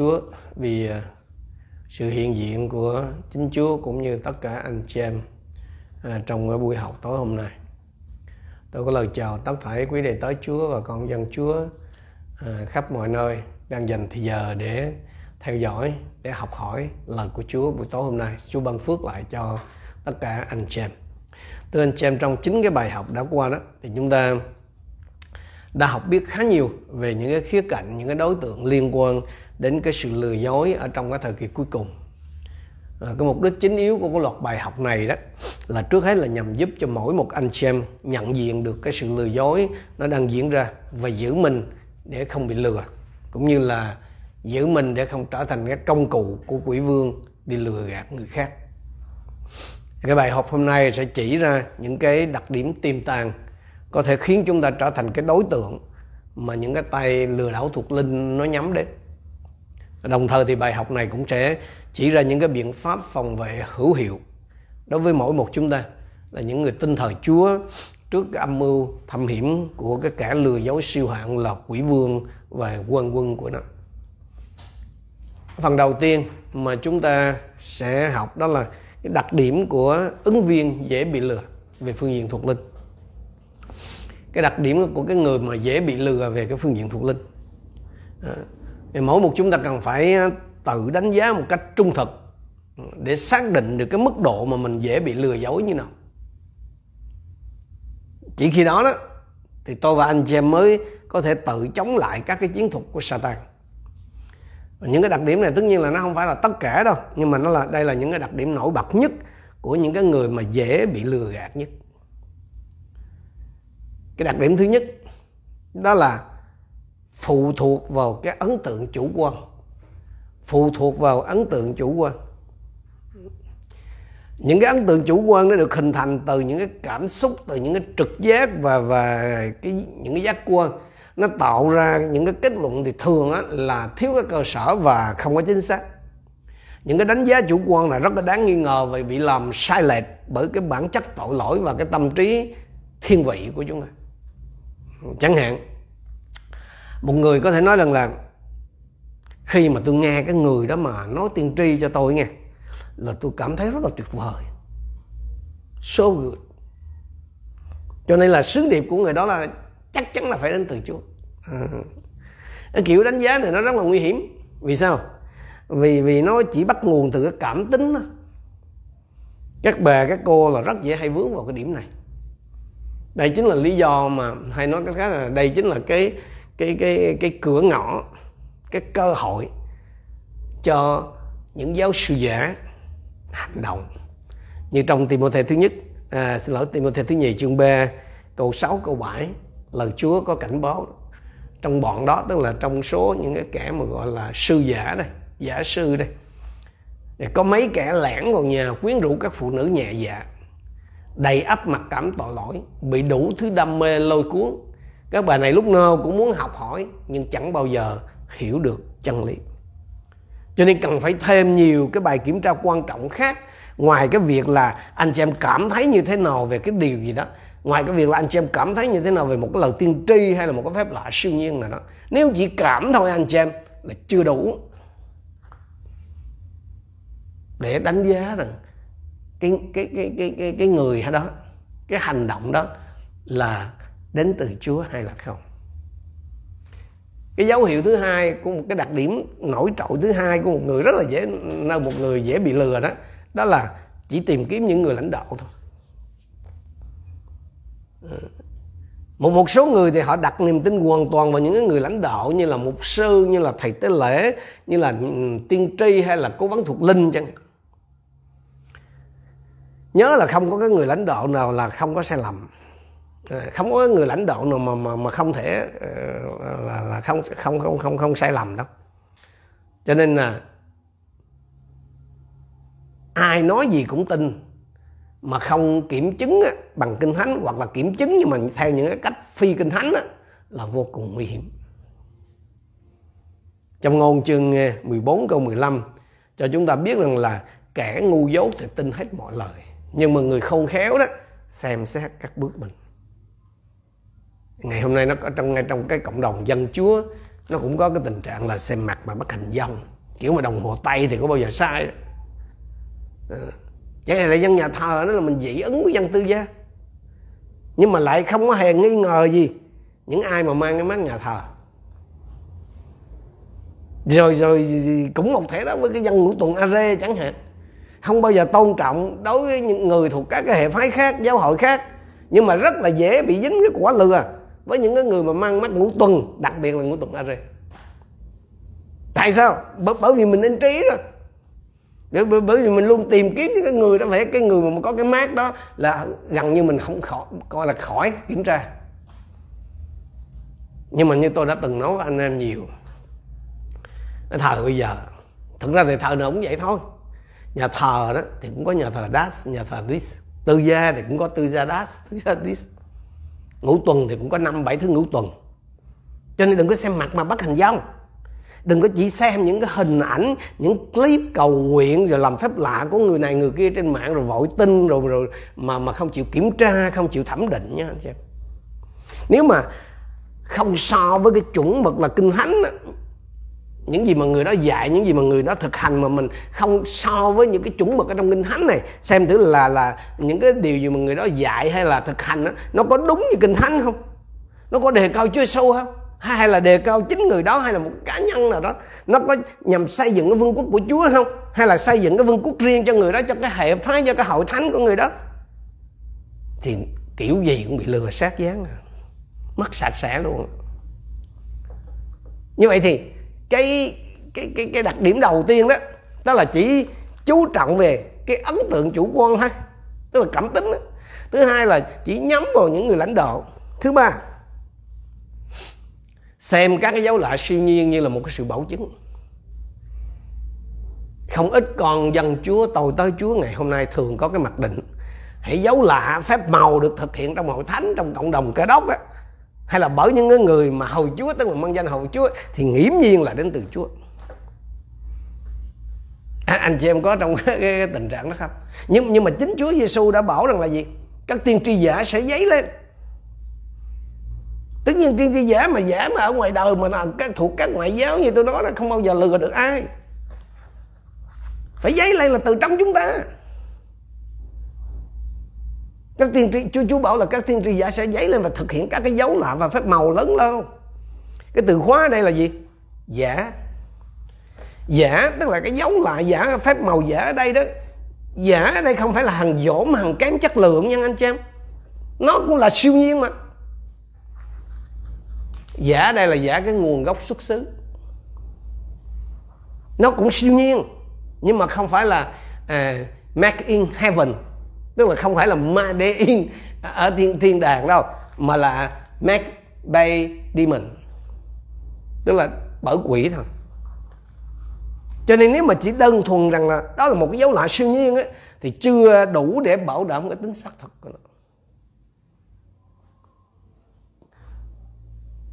Chúa vì à, sự hiện diện của chính Chúa cũng như tất cả anh chị em à, trong cái buổi học tối hôm nay. Tôi có lời chào tất thảy quý đệ tới Chúa và con dân Chúa à, khắp mọi nơi đang dành thời giờ để theo dõi, để học hỏi lời của Chúa buổi tối hôm nay. Chúa ban phước lại cho tất cả anh chị em. Thưa anh chị em trong chính cái bài học đã qua đó thì chúng ta đã học biết khá nhiều về những cái khía cạnh những cái đối tượng liên quan đến cái sự lừa dối ở trong cái thời kỳ cuối cùng. À, cái mục đích chính yếu của cái loạt bài học này đó là trước hết là nhằm giúp cho mỗi một anh chị em nhận diện được cái sự lừa dối nó đang diễn ra và giữ mình để không bị lừa cũng như là giữ mình để không trở thành cái công cụ của quỷ vương đi lừa gạt người khác. Cái bài học hôm nay sẽ chỉ ra những cái đặc điểm tiềm tàng có thể khiến chúng ta trở thành cái đối tượng mà những cái tay lừa đảo thuộc linh nó nhắm đến đồng thời thì bài học này cũng sẽ chỉ ra những cái biện pháp phòng vệ hữu hiệu. Đối với mỗi một chúng ta là những người tin thờ Chúa trước cái âm mưu thâm hiểm của cái kẻ lừa dối siêu hạng là quỷ vương và quân quân của nó. Phần đầu tiên mà chúng ta sẽ học đó là cái đặc điểm của ứng viên dễ bị lừa về phương diện thuộc linh. Cái đặc điểm của cái người mà dễ bị lừa về cái phương diện thuộc linh. À, thì mỗi một chúng ta cần phải à, tự đánh giá một cách trung thực để xác định được cái mức độ mà mình dễ bị lừa dối như nào. Chỉ khi đó đó, thì tôi và anh chị em mới có thể tự chống lại các cái chiến thuật của Satan. Những cái đặc điểm này tất nhiên là nó không phải là tất cả đâu, nhưng mà nó là, đây là những cái đặc điểm nổi bật nhất của những cái người mà dễ bị lừa gạt nhất. Cái đặc điểm thứ nhất đó là phụ thuộc vào cái ấn tượng chủ quan. Phụ thuộc vào ấn tượng chủ quan. Những cái ấn tượng chủ quan nó được hình thành từ những cái cảm xúc từ những cái trực giác và và cái những cái giác quan. Nó tạo ra những cái kết luận thì thường á, là thiếu cái cơ sở và không có chính xác. Những cái đánh giá chủ quan là rất là đáng nghi ngờ vì bị làm sai lệch bởi cái bản chất tội lỗi và cái tâm trí thiên vị của chúng ta. Chẳng hạn một người có thể nói rằng là khi mà tôi nghe cái người đó mà nói tiên tri cho tôi nghe, là tôi cảm thấy rất là tuyệt vời. So good. Cho nên là sứ điệp của người đó là chắc chắn là phải đến từ Chúa. À. cái kiểu đánh giá này nó rất là nguy hiểm. Vì sao? Vì vì nó chỉ bắt nguồn từ cái cảm tính đó. các bà, các cô là rất dễ hay vướng vào cái điểm này. Đây chính là lý do mà hay nói cách khác là đây chính là cái cái cái cái cửa ngõ cái cơ hội cho những giáo sư giả hành động. Như trong Timothée thứ nhất à, xin lỗi Timothée thứ nhì chương 3 câu 6 câu 7 lời Chúa có cảnh báo. Trong bọn đó tức là trong số những cái kẻ mà gọi là sư giả đây giả sư đây thì có mấy kẻ lẻn vào nhà quyến rũ các phụ nữ nhẹ dạ đầy ắp mặc cảm tội lỗi bị đủ thứ đam mê lôi cuốn các bà này lúc nào cũng muốn học hỏi nhưng chẳng bao giờ hiểu được chân lý. Cho nên cần phải thêm nhiều cái bài kiểm tra quan trọng khác. Ngoài cái việc là anh chị em cảm thấy như thế nào về cái điều gì đó ngoài cái việc là anh chị em cảm thấy như thế nào về một cái lời tiên tri hay là một cái phép lạ siêu nhiên nào đó nếu chỉ cảm thôi anh chị em là chưa đủ để đánh giá rằng cái cái cái cái cái, cái người đó cái hành động đó là đến từ Chúa hay là không. Cái dấu hiệu thứ hai của một cái đặc điểm nổi trội thứ hai của một người rất là dễ nơi một người dễ bị lừa đó đó là chỉ tìm kiếm những người lãnh đạo thôi. Ừ. Một một số người thì họ đặt niềm tin hoàn toàn vào những người lãnh đạo như là mục sư, như là thầy tế lễ, như là ừ, tiên tri hay là cố vấn thuộc linh chẳng nhớ là không có cái người lãnh đạo nào là không có sai lầm. Ờ, không có người lãnh đạo nào mà mà mà không thể ờ, là, là không không không không không sai lầm đâu. Cho nên là ai nói gì cũng tin mà không kiểm chứng á, bằng kinh thánh hoặc là kiểm chứng nhưng mà theo những cái cách phi kinh thánh á, là vô cùng nguy hiểm. Trong ngôn chương ờ, 14 câu 15 cho chúng ta biết rằng là kẻ ngu dốt thì tin hết mọi lời nhưng mà người không khéo đó xem xét các bước mình ngày hôm nay nó có, trong, ngay trong cái cộng đồng dân chúa, nó cũng có cái tình trạng là xem mặt mà bắt hình dong kiểu mà đồng hồ tay thì có bao giờ sai. À. chẳng hạn là dân nhà thờ đó là mình dị ứng với dân tư gia nhưng mà lại không có hề nghi ngờ gì những ai mà mang cái mắt nhà thờ rồi rồi cũng một thể đó với cái dân ngũ tuần a rê chẳng hạn không bao giờ tôn trọng đối với những người thuộc các cái hệ phái khác, giáo hội khác, nhưng mà rất là dễ bị dính cái quả lừa với những cái người mà mang mắt ngũ tuần đặc biệt là ngũ tuần a rê tại sao? Bởi, bởi vì mình nên trí rồi bởi, bởi vì mình luôn tìm kiếm những cái người đó phải cái người mà có cái mát đó là gần như mình không khỏi coi là khỏi kiểm tra. Nhưng mà như tôi đã từng nói với anh em nhiều cái thờ bây giờ thực ra thì thờ nào cũng vậy thôi. Nhà thờ đó thì cũng có nhà thờ das nhà thờ this. Tư gia thì cũng có tư gia das tư gia this ngũ tuần thì cũng có năm, bảy thứ ngũ tuần. Cho nên đừng có xem mặt mà bắt hình dong đừng có chỉ xem những cái hình ảnh, những clip cầu nguyện rồi làm phép lạ của người này người kia trên mạng rồi vội tin rồi rồi mà mà không chịu kiểm tra, không chịu thẩm định nha anh chị nếu mà không so với cái chuẩn mực là kinh thánh những gì mà người đó dạy những gì mà người đó thực hành mà mình không so với những cái chuẩn mực ở trong kinh thánh này. Xem thử là là những cái điều gì mà người đó dạy hay là thực hành đó, nó có đúng như kinh thánh không? Nó có đề cao Chúa sâu không? Hay là đề cao chính người đó hay là một cá nhân nào đó? Nó có nhằm xây dựng cái vương quốc của Chúa không? Hay là xây dựng cái vương quốc riêng cho người đó cho cái hệ phái cho cái hội thánh của người đó? Thì kiểu gì cũng bị lừa sát dáng à. mất sạch sẽ luôn. Như vậy thì cái cái cái cái đặc điểm đầu tiên đó đó là chỉ chú trọng về cái ấn tượng chủ quan thôi tức là cảm tính đó. thứ hai là chỉ nhắm vào những người lãnh đạo. Thứ ba, xem các cái dấu lạ siêu nhiên như là một cái sự bảo chứng. Không ít con dân chúa tôi tới chúa ngày hôm nay thường có cái mặc định, hãy dấu lạ phép màu được thực hiện trong hội thánh, trong cộng đồng cơ đốc á hay là bởi những người mà hầu chúa tức là mang danh hầu chúa thì nghiễm nhiên là đến từ chúa. À, anh chị em có trong cái, cái, cái tình trạng đó không? Nhưng nhưng mà chính chúa giêsu đã bảo rằng là gì? Các tiên tri giả sẽ dấy lên. Tất nhiên tiên tri giả mà giả mà ở ngoài đời mà là các thuộc các ngoại giáo như tôi nói là không bao giờ lừa được ai. Phải dấy lên là từ trong chúng ta các tiên tri chúa chú bảo là các tiên tri giả sẽ dấy lên và thực hiện các cái dấu lạ và phép màu lớn lao cái từ khóa ở đây là gì? Giả. Giả tức là cái dấu lạ giả phép màu giả ở đây đó. Giả ở đây không phải là hàng dỗm hàng kém chất lượng nha anh chị em. Nó cũng là siêu nhiên mà. Giả đây là giả cái nguồn gốc xuất xứ. Nó cũng siêu nhiên nhưng mà không phải là uh, make in heaven tức là không phải là made in ở thiên thiên đàng đâu mà là make by demon tức là bởi quỷ thôi. Cho nên nếu mà chỉ đơn thuần rằng là đó là một cái dấu lạ siêu nhiên ấy, thì chưa đủ để bảo đảm cái tính xác thực của nó.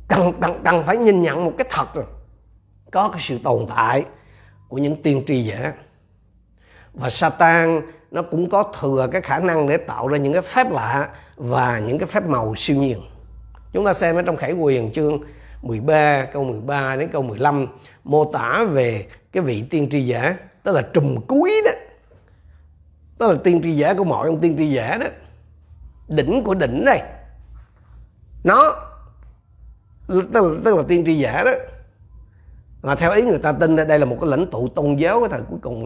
Cần, cần, cần phải nhìn nhận một cái thật rồi. Có cái sự tồn tại của những tiên tri giả. Và Satan nó cũng có thừa cái khả năng để tạo ra những cái phép lạ và những cái phép màu siêu nhiên. Chúng ta xem ở trong khải quyền chương 13 câu 13 đến câu 15 mô tả về cái vị tiên tri giả tức là trùm cuối đó. Đó là tiên tri giả của mọi ông tiên tri giả đó. Đỉnh của đỉnh này nó tức là, tức là tiên tri giả đó. Mà theo ý người ta tin đây là một cái lãnh tụ tôn giáo cái thời cuối cùng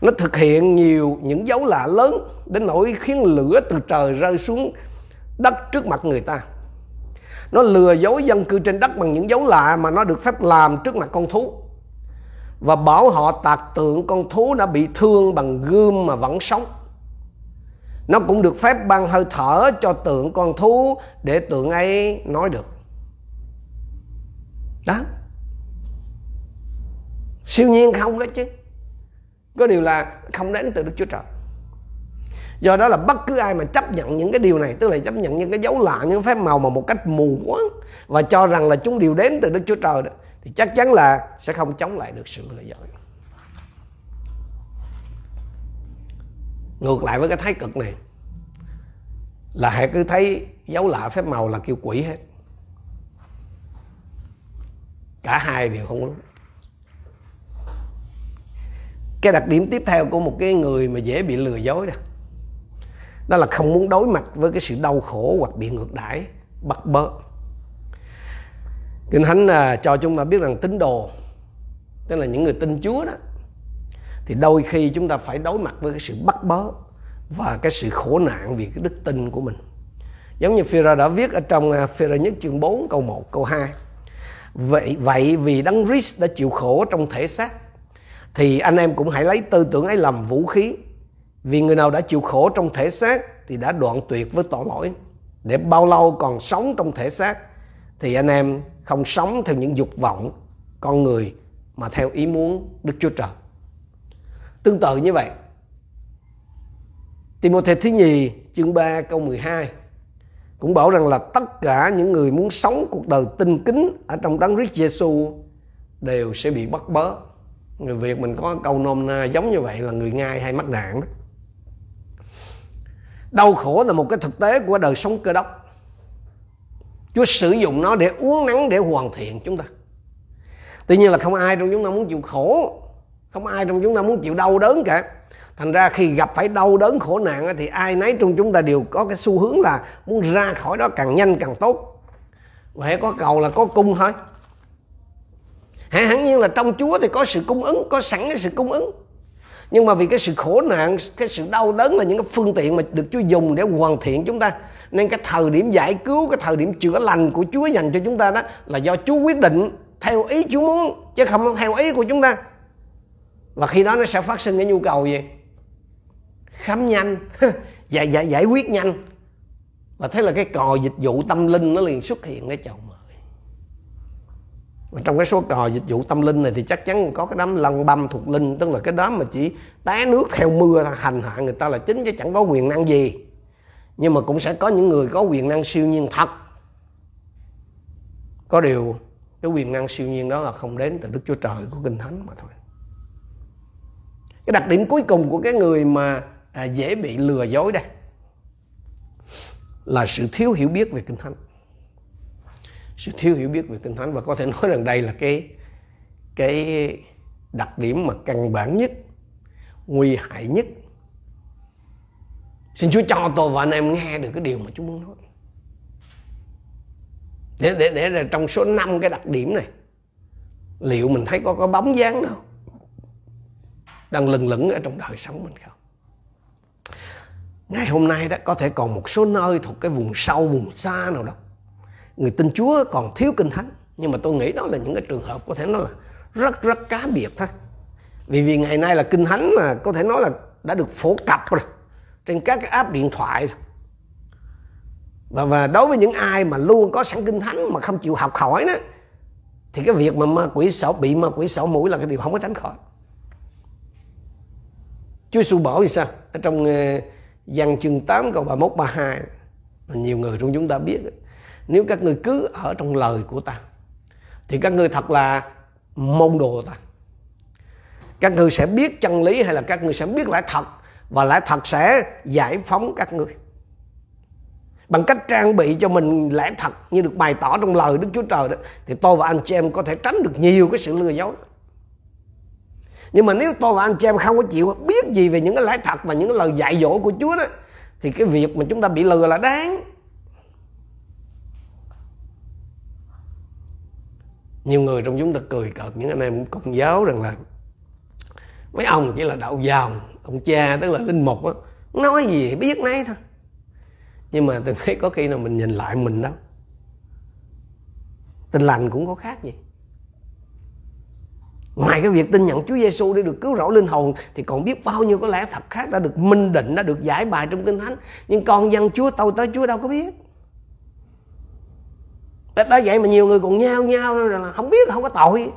nó thực hiện nhiều những dấu lạ lớn đến nỗi khiến lửa từ trời rơi xuống đất trước mặt người ta. Nó lừa dối dân cư trên đất bằng những dấu lạ mà nó được phép làm trước mặt con thú. Và bảo họ tạc tượng con thú đã bị thương bằng gươm mà vẫn sống. Nó cũng được phép ban hơi thở cho tượng con thú để tượng ấy nói được. Đó. Siêu nhiên không đó chứ có điều là không đến từ đức chúa trời. Do đó là bất cứ ai mà chấp nhận những cái điều này, tức là chấp nhận những cái dấu lạ, những phép màu mà một cách mù quáng và cho rằng là chúng đều đến từ đức chúa trời đó, thì chắc chắn là sẽ không chống lại được sự lừa dối. Ngược lại với cái thái cực này, là hãy cứ thấy dấu lạ, phép màu là kêu quỷ hết. Cả hai đều không cái đặc điểm tiếp theo của một cái người mà dễ bị lừa dối đó đó là không muốn đối mặt với cái sự đau khổ hoặc bị ngược đãi bắt bớ. Kinh thánh à, cho chúng ta biết rằng tín đồ tức là những người tin chúa đó thì đôi khi chúng ta phải đối mặt với cái sự bắt bớ và cái sự khổ nạn vì cái đức tin của mình. Giống như Phêrô đã viết ở trong à, Phêrô nhất chương 4 câu 1 câu 2 vậy vậy vì đấng Christ đã chịu khổ trong thể xác thì anh em cũng hãy lấy tư tưởng ấy làm vũ khí vì người nào đã chịu khổ trong thể xác thì đã đoạn tuyệt với tội lỗi để bao lâu còn sống trong thể xác thì anh em không sống theo những dục vọng con người mà theo ý muốn Đức Chúa Trời. Tương tự như vậy, Timothée thứ nhì chương 3 câu 12 cũng bảo rằng là tất cả những người muốn sống cuộc đời tinh kính ở trong đấng Christ Giêsu đều sẽ bị bắt bớ. Người Việt mình có câu nôm na giống như vậy là người ngai hay mắc nạn đó. Đau khổ là một cái thực tế của đời sống cơ đốc. Chúa sử dụng nó để uống nắng để hoàn thiện chúng ta. Tuy nhiên là không ai trong chúng ta muốn chịu khổ, không ai trong chúng ta muốn chịu đau đớn cả thành ra khi gặp phải đau đớn khổ nạn thì ai nấy trong chúng ta đều có cái xu hướng là muốn ra khỏi đó càng nhanh càng tốt vậy có cầu là có cung thôi hãy hẳn nhiên là trong Chúa thì có sự cung ứng có sẵn cái sự cung ứng. Nhưng mà vì cái sự khổ nạn cái sự đau đớn là những cái phương tiện mà được Chúa dùng để hoàn thiện chúng ta nên cái thời điểm giải cứu cái thời điểm chữa lành của Chúa dành cho chúng ta đó là do Chúa quyết định theo ý Chúa muốn chứ không theo ý của chúng ta. Và khi đó nó sẽ phát sinh cái nhu cầu gì? Khám nhanh. Giải, giải, giải quyết nhanh. Và thế là cái cò dịch vụ tâm linh nó liền xuất hiện để chồng và trong cái số cò dịch vụ tâm linh này thì chắc chắn có cái đám lăng băm thuộc linh tức là cái đám mà chỉ té nước theo mưa hành hạ người ta là chính chứ chẳng có quyền năng gì. Nhưng mà cũng sẽ có những người có quyền năng siêu nhiên thật. Có điều cái quyền năng siêu nhiên đó là không đến từ Đức Chúa Trời của Kinh Thánh mà thôi. Cái đặc điểm cuối cùng của cái người mà à, dễ bị lừa dối đây là sự thiếu hiểu biết về kinh thánh sự thiếu hiểu biết về kinh thánh và có thể nói rằng đây là cái cái đặc điểm mà căn bản nhất, nguy hại nhất. Xin chúa cho tôi và anh em nghe được cái điều mà chúng muốn nói. Để để để là trong số 5 cái đặc điểm này, liệu mình thấy có có bóng dáng đâu đang lừng lững ở trong đời sống mình không? Ngày hôm nay đó, có thể còn một số nơi thuộc cái vùng sâu, vùng xa nào đó người tin Chúa còn thiếu kinh thánh. Nhưng mà tôi nghĩ đó là những cái trường hợp có thể nói là rất rất cá biệt thôi. Vì vì ngày nay là kinh thánh mà có thể nói là đã được phổ cập rồi, trên các cái app điện thoại và và đối với những ai mà luôn có sẵn kinh thánh mà không chịu học hỏi đó, thì cái việc mà ma quỷ sợ bị ma quỷ sợ mũi là cái điều không có tránh khỏi. Chúa Giêsu bảo thì sao? Ở trong ờ, Văn chương 8 câu 31 32 nhiều người trong chúng ta biết nếu các người cứ ở trong lời của ta, thì các người thật là môn đồ ta. Các người sẽ biết chân lý hay là các người sẽ biết lẽ thật, và lẽ thật sẽ giải phóng các người. Bằng cách trang bị cho mình lẽ thật như được bày tỏ trong lời Đức Chúa Trời đó, thì tôi và anh chị em có thể tránh được nhiều cái sự lừa dối. Nhưng mà nếu tôi và anh chị em không có chịu biết gì về những cái lẽ thật và những cái lời dạy dỗ của Chúa đó, thì cái việc mà chúng ta bị lừa là đáng. Nhiều người trong chúng ta cười cợt, những anh em công giáo rằng là mấy ông chỉ là đạo giàu, ông cha tức là linh mục á nói gì, biết nấy thôi. Nhưng mà từng thấy có khi nào mình nhìn lại mình đó tin lành cũng có khác gì. Ngoài cái việc tin nhận Chúa Giêsu để được cứu rỗi linh hồn, thì còn biết bao nhiêu cái lẽ thật khác đã được minh định, đã được giải bài trong kinh thánh. Nhưng con dân Chúa tôi tới Chúa đâu có biết đã vậy mà nhiều người còn nhao nhao là không biết, không có tội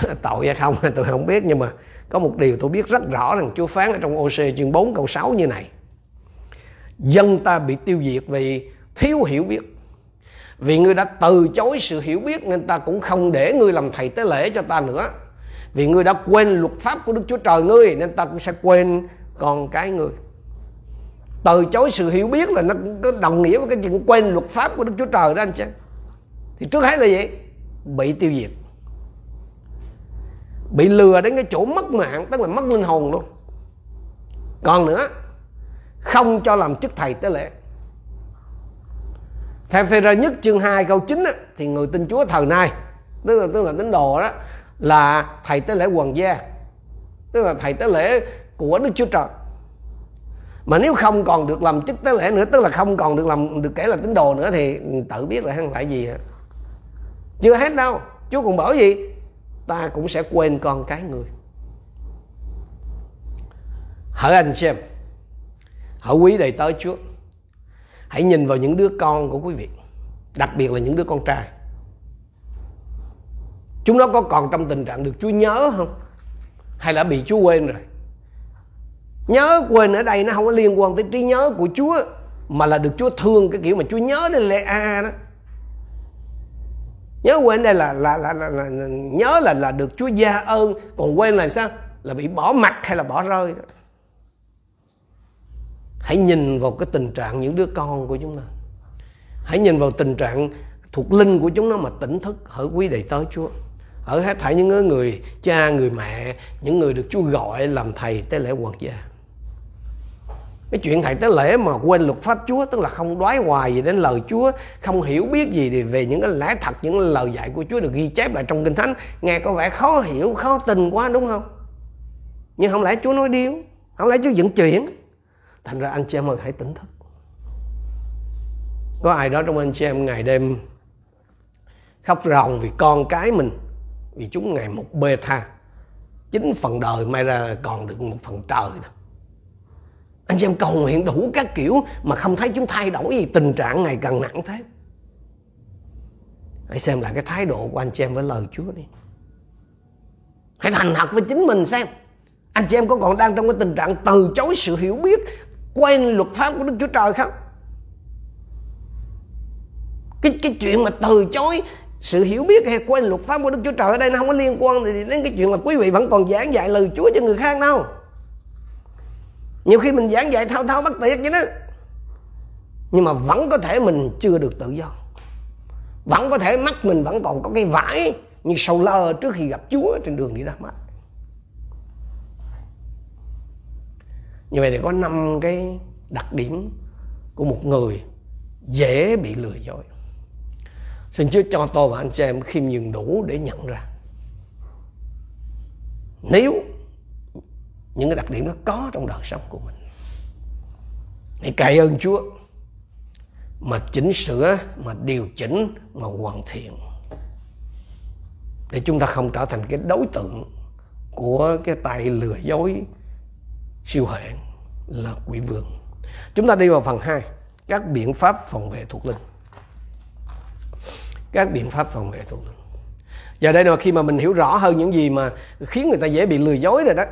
tội hay không tôi không biết, nhưng mà có một điều tôi biết rất rõ rằng Chúa phán ở trong OC chương 4 câu 6 như này dân ta bị tiêu diệt vì thiếu hiểu biết vì ngươi đã từ chối sự hiểu biết nên ta cũng không để ngươi làm thầy tế lễ cho ta nữa. Vì ngươi đã quên luật pháp của Đức Chúa Trời ngươi nên ta cũng sẽ quên con cái ngươi. Từ chối sự hiểu biết là nó có đồng nghĩa với cái chuyện quên luật pháp của Đức Chúa Trời đó anh chị. thì trước hết là gì? Bị tiêu diệt. Bị lừa đến cái chỗ mất mạng tức là mất linh hồn luôn. Còn nữa không cho làm chức thầy tế lễ. Theo phê ra nhất chương 2 câu 9 á, thì người tin Chúa thời nay tức là tức là tín đồ đó là thầy tế lễ hoàng gia tức là thầy tế lễ của Đức Chúa Trời mà nếu không còn được làm chức tế lễ nữa, tức là không còn được làm, được kể là tín đồ nữa thì tự biết là hắn phải gì chưa hết đâu. Chúa còn bảo gì? Ta cũng sẽ quên con cái người. Hỡi anh xem hỡi quý đầy tới Chúa, hãy nhìn vào những đứa con của quý vị, đặc biệt là những đứa con trai. Chúng nó có còn trong tình trạng được Chúa nhớ không? Hay là bị Chúa quên rồi? Nhớ quên ở đây nó không có liên quan tới trí nhớ của Chúa mà là được Chúa thương cái kiểu mà Chúa nhớ đến lê a đó. Nhớ quên đây là là, là, là, là, là nhớ là là được Chúa gia ơn còn quên là sao? Là bị bỏ mặt hay là bỏ rơi đó. Hãy nhìn vào cái tình trạng những đứa con của chúng ta hãy nhìn vào tình trạng thuộc linh của chúng nó mà tỉnh thức hỡi quý đầy tới Chúa. Ở hết thảy những người cha người mẹ những người được Chúa gọi làm thầy tế lễ hoàng gia cái chuyện thầy tế lễ mà quên luật pháp Chúa, tức là không đoái hoài gì đến lời Chúa, không hiểu biết gì về những cái lẽ thật, những lời dạy của Chúa được ghi chép lại trong kinh thánh. Nghe có vẻ khó hiểu, khó tin quá, đúng không? Nhưng không lẽ Chúa nói điêu không lẽ Chúa dẫn chuyển? Thành ra anh chị em ơi, hãy tỉnh thức. Có ai đó trong anh chị em ngày đêm khóc ròng vì con cái mình, vì chúng ngày một bê tha. Chính phần đời may ra còn được một phần trời thôi anh chị em cầu nguyện đủ các kiểu mà không thấy chúng thay đổi gì, tình trạng ngày càng nặng thế. Hãy xem lại cái thái độ của anh chị em với lời Chúa đi. Hãy thành thật với chính mình xem. Anh chị em có còn đang trong cái tình trạng từ chối sự hiểu biết quen luật pháp của Đức Chúa Trời không? Cái cái chuyện mà từ chối sự hiểu biết hay quen luật pháp của Đức Chúa Trời ở đây nó không có liên quan thì đến cái chuyện là quý vị vẫn còn giảng dạy lời Chúa cho người khác đâu nhiều khi mình giảng dạy thao thao bất tuyệt vậy đó. Nhưng mà vẫn có thể mình chưa được tự do. Vẫn có thể mắt mình vẫn còn có cái vải như sầu lơ trước khi gặp Chúa trên đường đi ra mắt. Như vậy thì có năm cái đặc điểm của một người dễ bị lừa dối. Xin Chúa cho tôi và anh chị em khiêm nhường đủ để nhận ra. Nếu những cái đặc điểm nó có trong đời sống của mình. Hãy cậy ơn Chúa mà chỉnh sửa, mà điều chỉnh, mà hoàn thiện để chúng ta không trở thành cái đối tượng của cái tay lừa dối, siêu hệ, là quỷ vương. Chúng ta đi vào phần 2 các biện pháp phòng vệ thuộc linh. Các biện pháp phòng vệ thuộc linh. Giờ đây là khi mà mình hiểu rõ hơn những gì mà khiến người ta dễ bị lừa dối rồi đó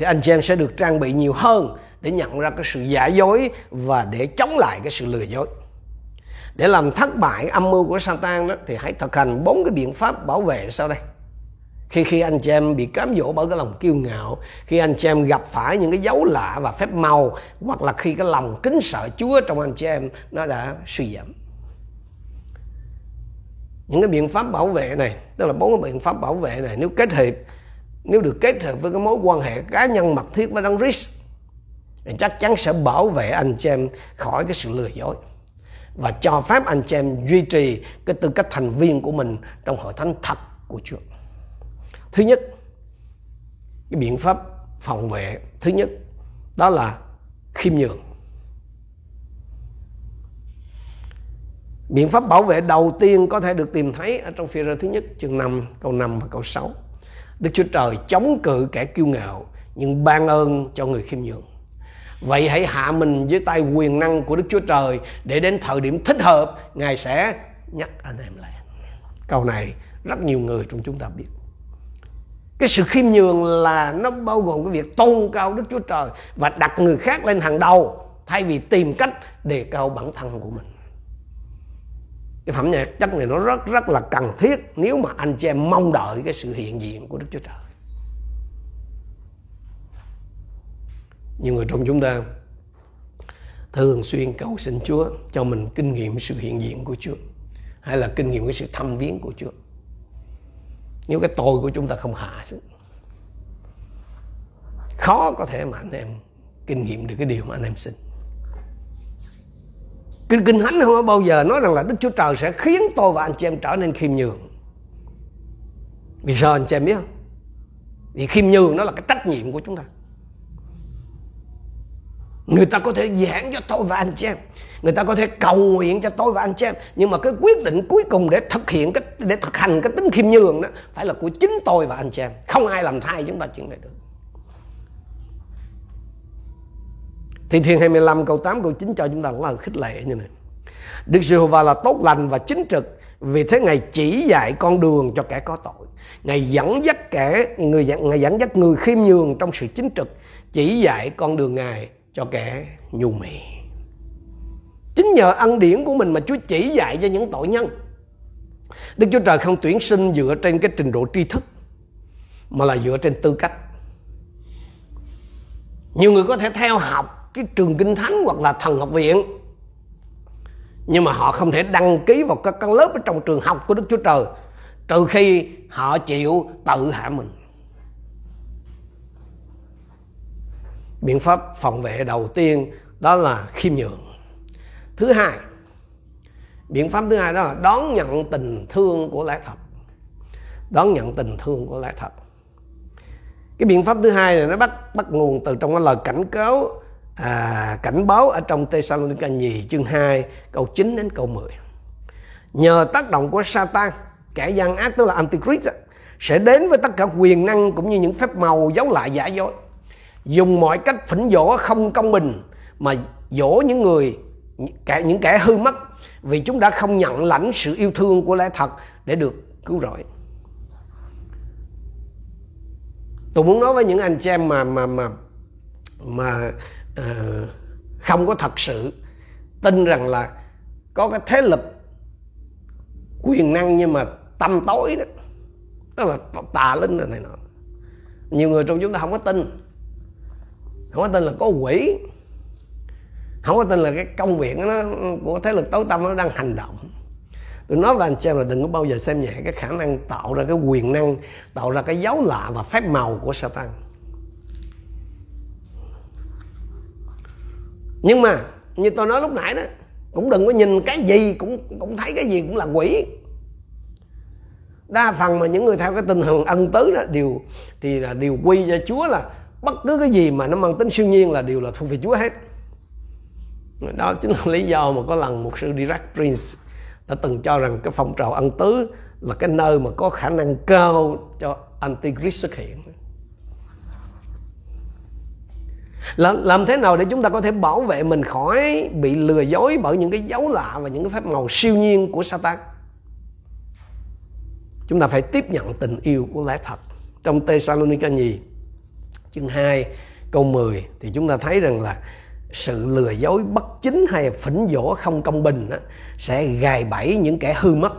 thì anh chị em sẽ được trang bị nhiều hơn để nhận ra cái sự giả dối và để chống lại cái sự lừa dối. Để làm thất bại âm mưu của Satan đó, thì hãy thực hành bốn cái biện pháp bảo vệ sau đây. Khi khi anh chị em bị cám dỗ bởi cái lòng kiêu ngạo, khi anh chị em gặp phải những cái dấu lạ và phép màu, hoặc là khi cái lòng kính sợ Chúa trong anh chị em, nó đã suy giảm. Những cái biện pháp bảo vệ này, tức là bốn cái biện pháp bảo vệ này, nếu kết hợp nếu được kết hợp với cái mối quan hệ cá nhân mật thiết với Đấng Christ thì chắc chắn sẽ bảo vệ anh chị em khỏi cái sự lừa dối và cho phép anh chị em duy trì cái tư cách thành viên của mình trong hội thánh thật của Chúa. Thứ nhất, cái biện pháp phòng vệ thứ nhất đó là khiêm nhường. Biện pháp bảo vệ đầu tiên có thể được tìm thấy ở trong phi rơ thứ nhất chương 5 câu 5 và câu 6. Đức Chúa Trời chống cự kẻ kiêu ngạo, nhưng ban ơn cho người khiêm nhường. Vậy hãy hạ mình dưới tay quyền năng của Đức Chúa Trời để đến thời điểm thích hợp, Ngài sẽ nhắc anh em lại. Câu này rất nhiều người trong chúng ta biết. Cái sự khiêm nhường là nó bao gồm cái việc tôn cao Đức Chúa Trời và đặt người khác lên hàng đầu thay vì tìm cách đề cao bản thân của mình cái phẩm nhạc chất này nó rất rất là cần thiết nếu mà anh chị em mong đợi cái sự hiện diện của Đức Chúa Trời. Nhiều người trong chúng ta thường xuyên cầu xin Chúa cho mình kinh nghiệm sự hiện diện của Chúa. hay là kinh nghiệm cái sự thăm viếng của Chúa nếu cái tôi của chúng ta không hạ xuống, khó có thể mà anh em kinh nghiệm được cái điều mà anh em xin kinh kinh thánh không có bao giờ nói rằng là đức chúa trời sẽ khiến tôi và anh chị em trở nên khiêm nhường. Vì sao anh chị em biết không? Vì khiêm nhường nó là cái trách nhiệm của chúng ta. Người ta có thể giảng cho tôi và anh chị em. Người ta có thể cầu nguyện cho tôi và anh chị em. Nhưng mà cái quyết định cuối cùng để thực hiện cái, để thực hành cái tính khiêm nhường đó phải là của chính tôi và anh chị em. Không ai làm thay chúng ta chuyện này được. Thi Thiên 25 câu 8 câu 9 cho chúng ta là khích lệ như này. Đức Giê-hô-va là tốt lành và chính trực vì thế Ngài chỉ dạy con đường cho kẻ có tội. Ngài dẫn dắt kẻ người Ngài dẫn dắt người khiêm nhường trong sự chính trực, chỉ dạy con đường Ngài cho kẻ nhu mì. Chính nhờ ân điển của mình mà Chúa chỉ dạy cho những tội nhân. Đức Chúa Trời không tuyển sinh dựa trên cái trình độ tri thức mà là dựa trên tư cách. Nhiều người có thể theo học cái trường kinh thánh hoặc là thần học viện nhưng mà họ không thể đăng ký vào các các lớp ở trong trường học của Đức Chúa Trời trừ khi họ chịu tự hạ mình. Biện pháp phòng vệ đầu tiên đó là khiêm nhường. Thứ hai, biện pháp thứ hai đó là đón nhận tình thương của lẽ thật. Đón nhận tình thương của lẽ thật. Cái biện pháp thứ hai này nó bắt bắt nguồn từ trong cái lời cảnh cáo à, cảnh báo ở trong Thessalonica nhì chương 2 câu 9 đến câu 10. Nhờ tác động của Satan, kẻ gian ác tức là Antichrist sẽ đến với tất cả quyền năng cũng như những phép màu giấu lại giả dối. Dùng mọi cách phỉnh dỗ không công bình mà dỗ những người cả những kẻ hư mất vì chúng đã không nhận lãnh sự yêu thương của lẽ thật để được cứu rỗi. Tôi muốn nói với những anh chị em mà mà mà mà uh, không có thật sự. Tin rằng là có cái thế lực quyền năng nhưng mà tâm tối đó. Đó là tà linh này, này nọ. Nhiều người trong chúng ta không có tin. Không có tin là có quỷ. Không có tin là cái công việc nó của thế lực tối tâm nó đang hành động. Tôi nói với anh xem là đừng có bao giờ xem nhẹ cái khả năng tạo ra cái quyền năng tạo ra cái dấu lạ và phép màu của Satan. Nhưng mà, như tôi nói lúc nãy đó, cũng đừng có nhìn cái gì, cũng cũng thấy cái gì cũng là quỷ. Đa phần mà những người theo cái tinh thần ân tứ đó, đều, thì là điều quy cho Chúa là bất cứ cái gì mà nó mang tính siêu nhiên là đều là thuộc về Chúa hết. Đó chính là lý do mà có lần một sư Dirac Prince đã từng cho rằng cái phong trào ân tứ là cái nơi mà có khả năng cao cho Antichrist xuất hiện làm, làm thế nào để chúng ta có thể bảo vệ mình khỏi bị lừa dối bởi những cái dấu lạ và những cái phép màu siêu nhiên của Satan? Chúng ta phải tiếp nhận tình yêu của lẽ thật. Trong Thessalonica nhì chương 2 câu 10 thì chúng ta thấy rằng là sự lừa dối bất chính hay phỉnh dỗ không công bình đó, sẽ gài bẫy những kẻ hư mất.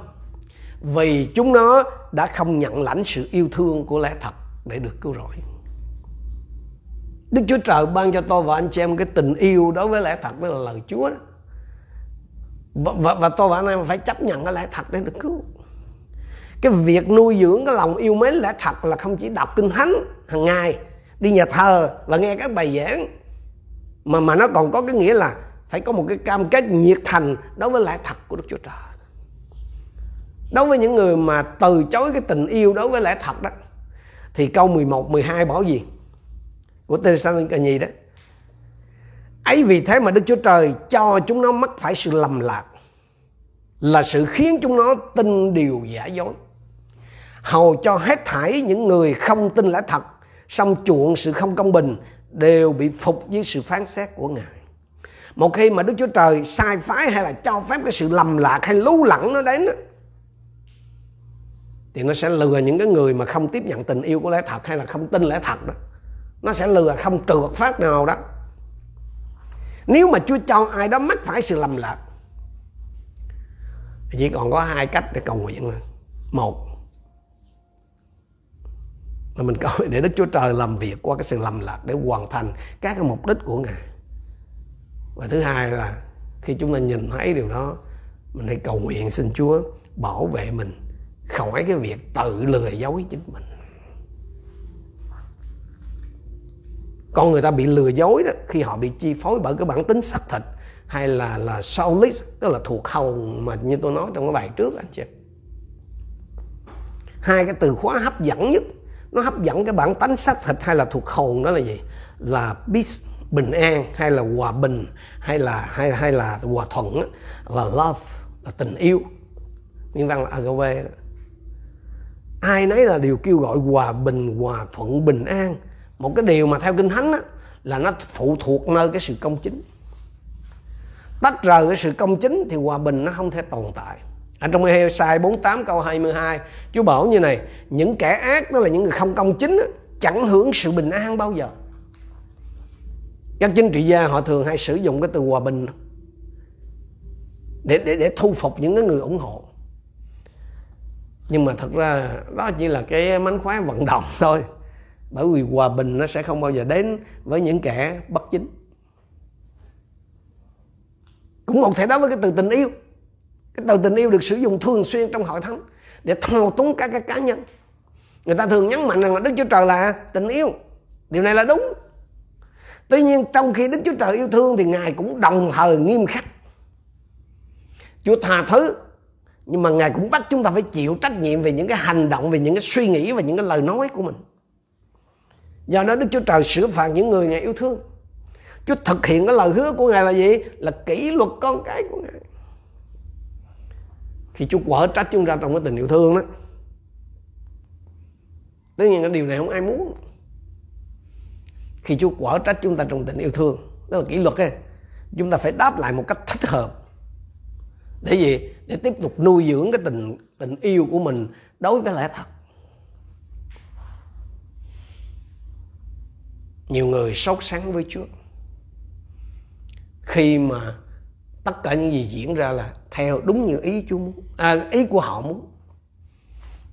Vì chúng nó đã không nhận lãnh sự yêu thương của lẽ thật để được cứu rỗi. Đức Chúa Trời ban cho tôi và anh chị em cái tình yêu đối với lẽ thật với là lời Chúa đó. Và, và, và tôi và anh em phải chấp nhận cái lẽ thật để được cứu. Cái việc nuôi dưỡng cái lòng yêu mến lẽ thật là không chỉ đọc kinh thánh hàng ngày, đi nhà thờ và nghe các bài giảng mà mà nó còn có cái nghĩa là phải có một cái cam kết nhiệt thành đối với lẽ thật của Đức Chúa Trời. Đối với những người mà từ chối cái tình yêu đối với lẽ thật đó thì câu 11 12 bảo gì? Của Thessalonica nhì đó. Ấy vì thế mà Đức Chúa Trời cho chúng nó mắc phải sự lầm lạc là sự khiến chúng nó tin điều giả dối. Hầu cho hết thảy những người không tin lẽ thật xong chuộng sự không công bình đều bị phục với sự phán xét của ngài. Một khi mà Đức Chúa Trời sai phái hay là cho phép cái sự lầm lạc hay lú lẫn nó đến đó, thì nó sẽ lừa những cái người mà không tiếp nhận tình yêu của lẽ thật hay là không tin lẽ thật đó nó sẽ lừa không trượt phát nào đó. Nếu mà Chúa cho ai đó mắc phải sự lầm lạc, chỉ còn có hai cách để cầu nguyện là một là mình cầu để Đức Chúa Trời làm việc qua cái sự lầm lạc để hoàn thành các cái mục đích của Ngài. Và thứ hai là khi chúng ta nhìn thấy điều đó, mình hãy cầu nguyện xin Chúa bảo vệ mình khỏi cái việc tự lừa dối chính mình. Con người ta bị lừa dối đó, khi họ bị chi phối bởi cái bản tính xác thịt hay là là soulless, tức là thuộc hồn mà như tôi nói trong cái bài trước anh chị. Hai cái từ khóa hấp dẫn nhất, nó hấp dẫn cái bản tánh xác thịt hay là thuộc hồn đó là gì? Là peace, bình an hay là hòa bình hay là, hay hay là hòa thuận là love, là tình yêu. Nguyên văn là agave đó. ai nấy là điều kêu gọi hòa bình, hòa thuận, bình an một cái điều mà theo kinh thánh á, là nó phụ thuộc nơi cái sự công chính. Tách rời cái sự công chính thì hòa bình nó không thể tồn tại. Ở trong Ê-sai 48 câu 22 Chúa bảo như này những kẻ ác đó là những người không công chính á, chẳng hưởng sự bình an bao giờ. Các chính trị gia họ thường hay sử dụng cái từ hòa bình để để để thu phục những cái người ủng hộ. Nhưng mà thật ra đó chỉ là cái mánh khóe vận động thôi bởi vì hòa bình nó sẽ không bao giờ đến với những kẻ bất chính. Cũng một thể đó với cái từ tình yêu. Cái từ tình yêu được sử dụng thường xuyên trong hội thánh để thao túng các cái cá nhân. Người ta thường nhấn mạnh rằng là đức chúa trời là tình yêu. Điều này là đúng. Tuy nhiên, trong khi đức chúa trời yêu thương thì ngài cũng đồng thời nghiêm khắc. Chúa tha thứ, nhưng mà ngài cũng bắt chúng ta phải chịu trách nhiệm về những cái hành động, về những cái suy nghĩ và những cái lời nói của mình do đó đức chúa trời sửa phạt những người ngài yêu thương. Chúa thực hiện cái lời hứa của ngài là gì? Là kỷ luật con cái của ngài. Khi chúa quở trách chúng ta trong cái tình yêu thương đó, tất nhiên cái điều này không ai muốn. Khi chúa quở trách chúng ta trong tình yêu thương, đó là kỷ luật ấy, chúng ta phải đáp lại một cách thích hợp. Để gì? Để tiếp tục nuôi dưỡng cái tình tình yêu của mình đối với lẽ thật. Nhiều người sốt sắng với Chúa. Khi mà tất cả những gì diễn ra là theo đúng như ý Chúa muốn à, ý của họ muốn.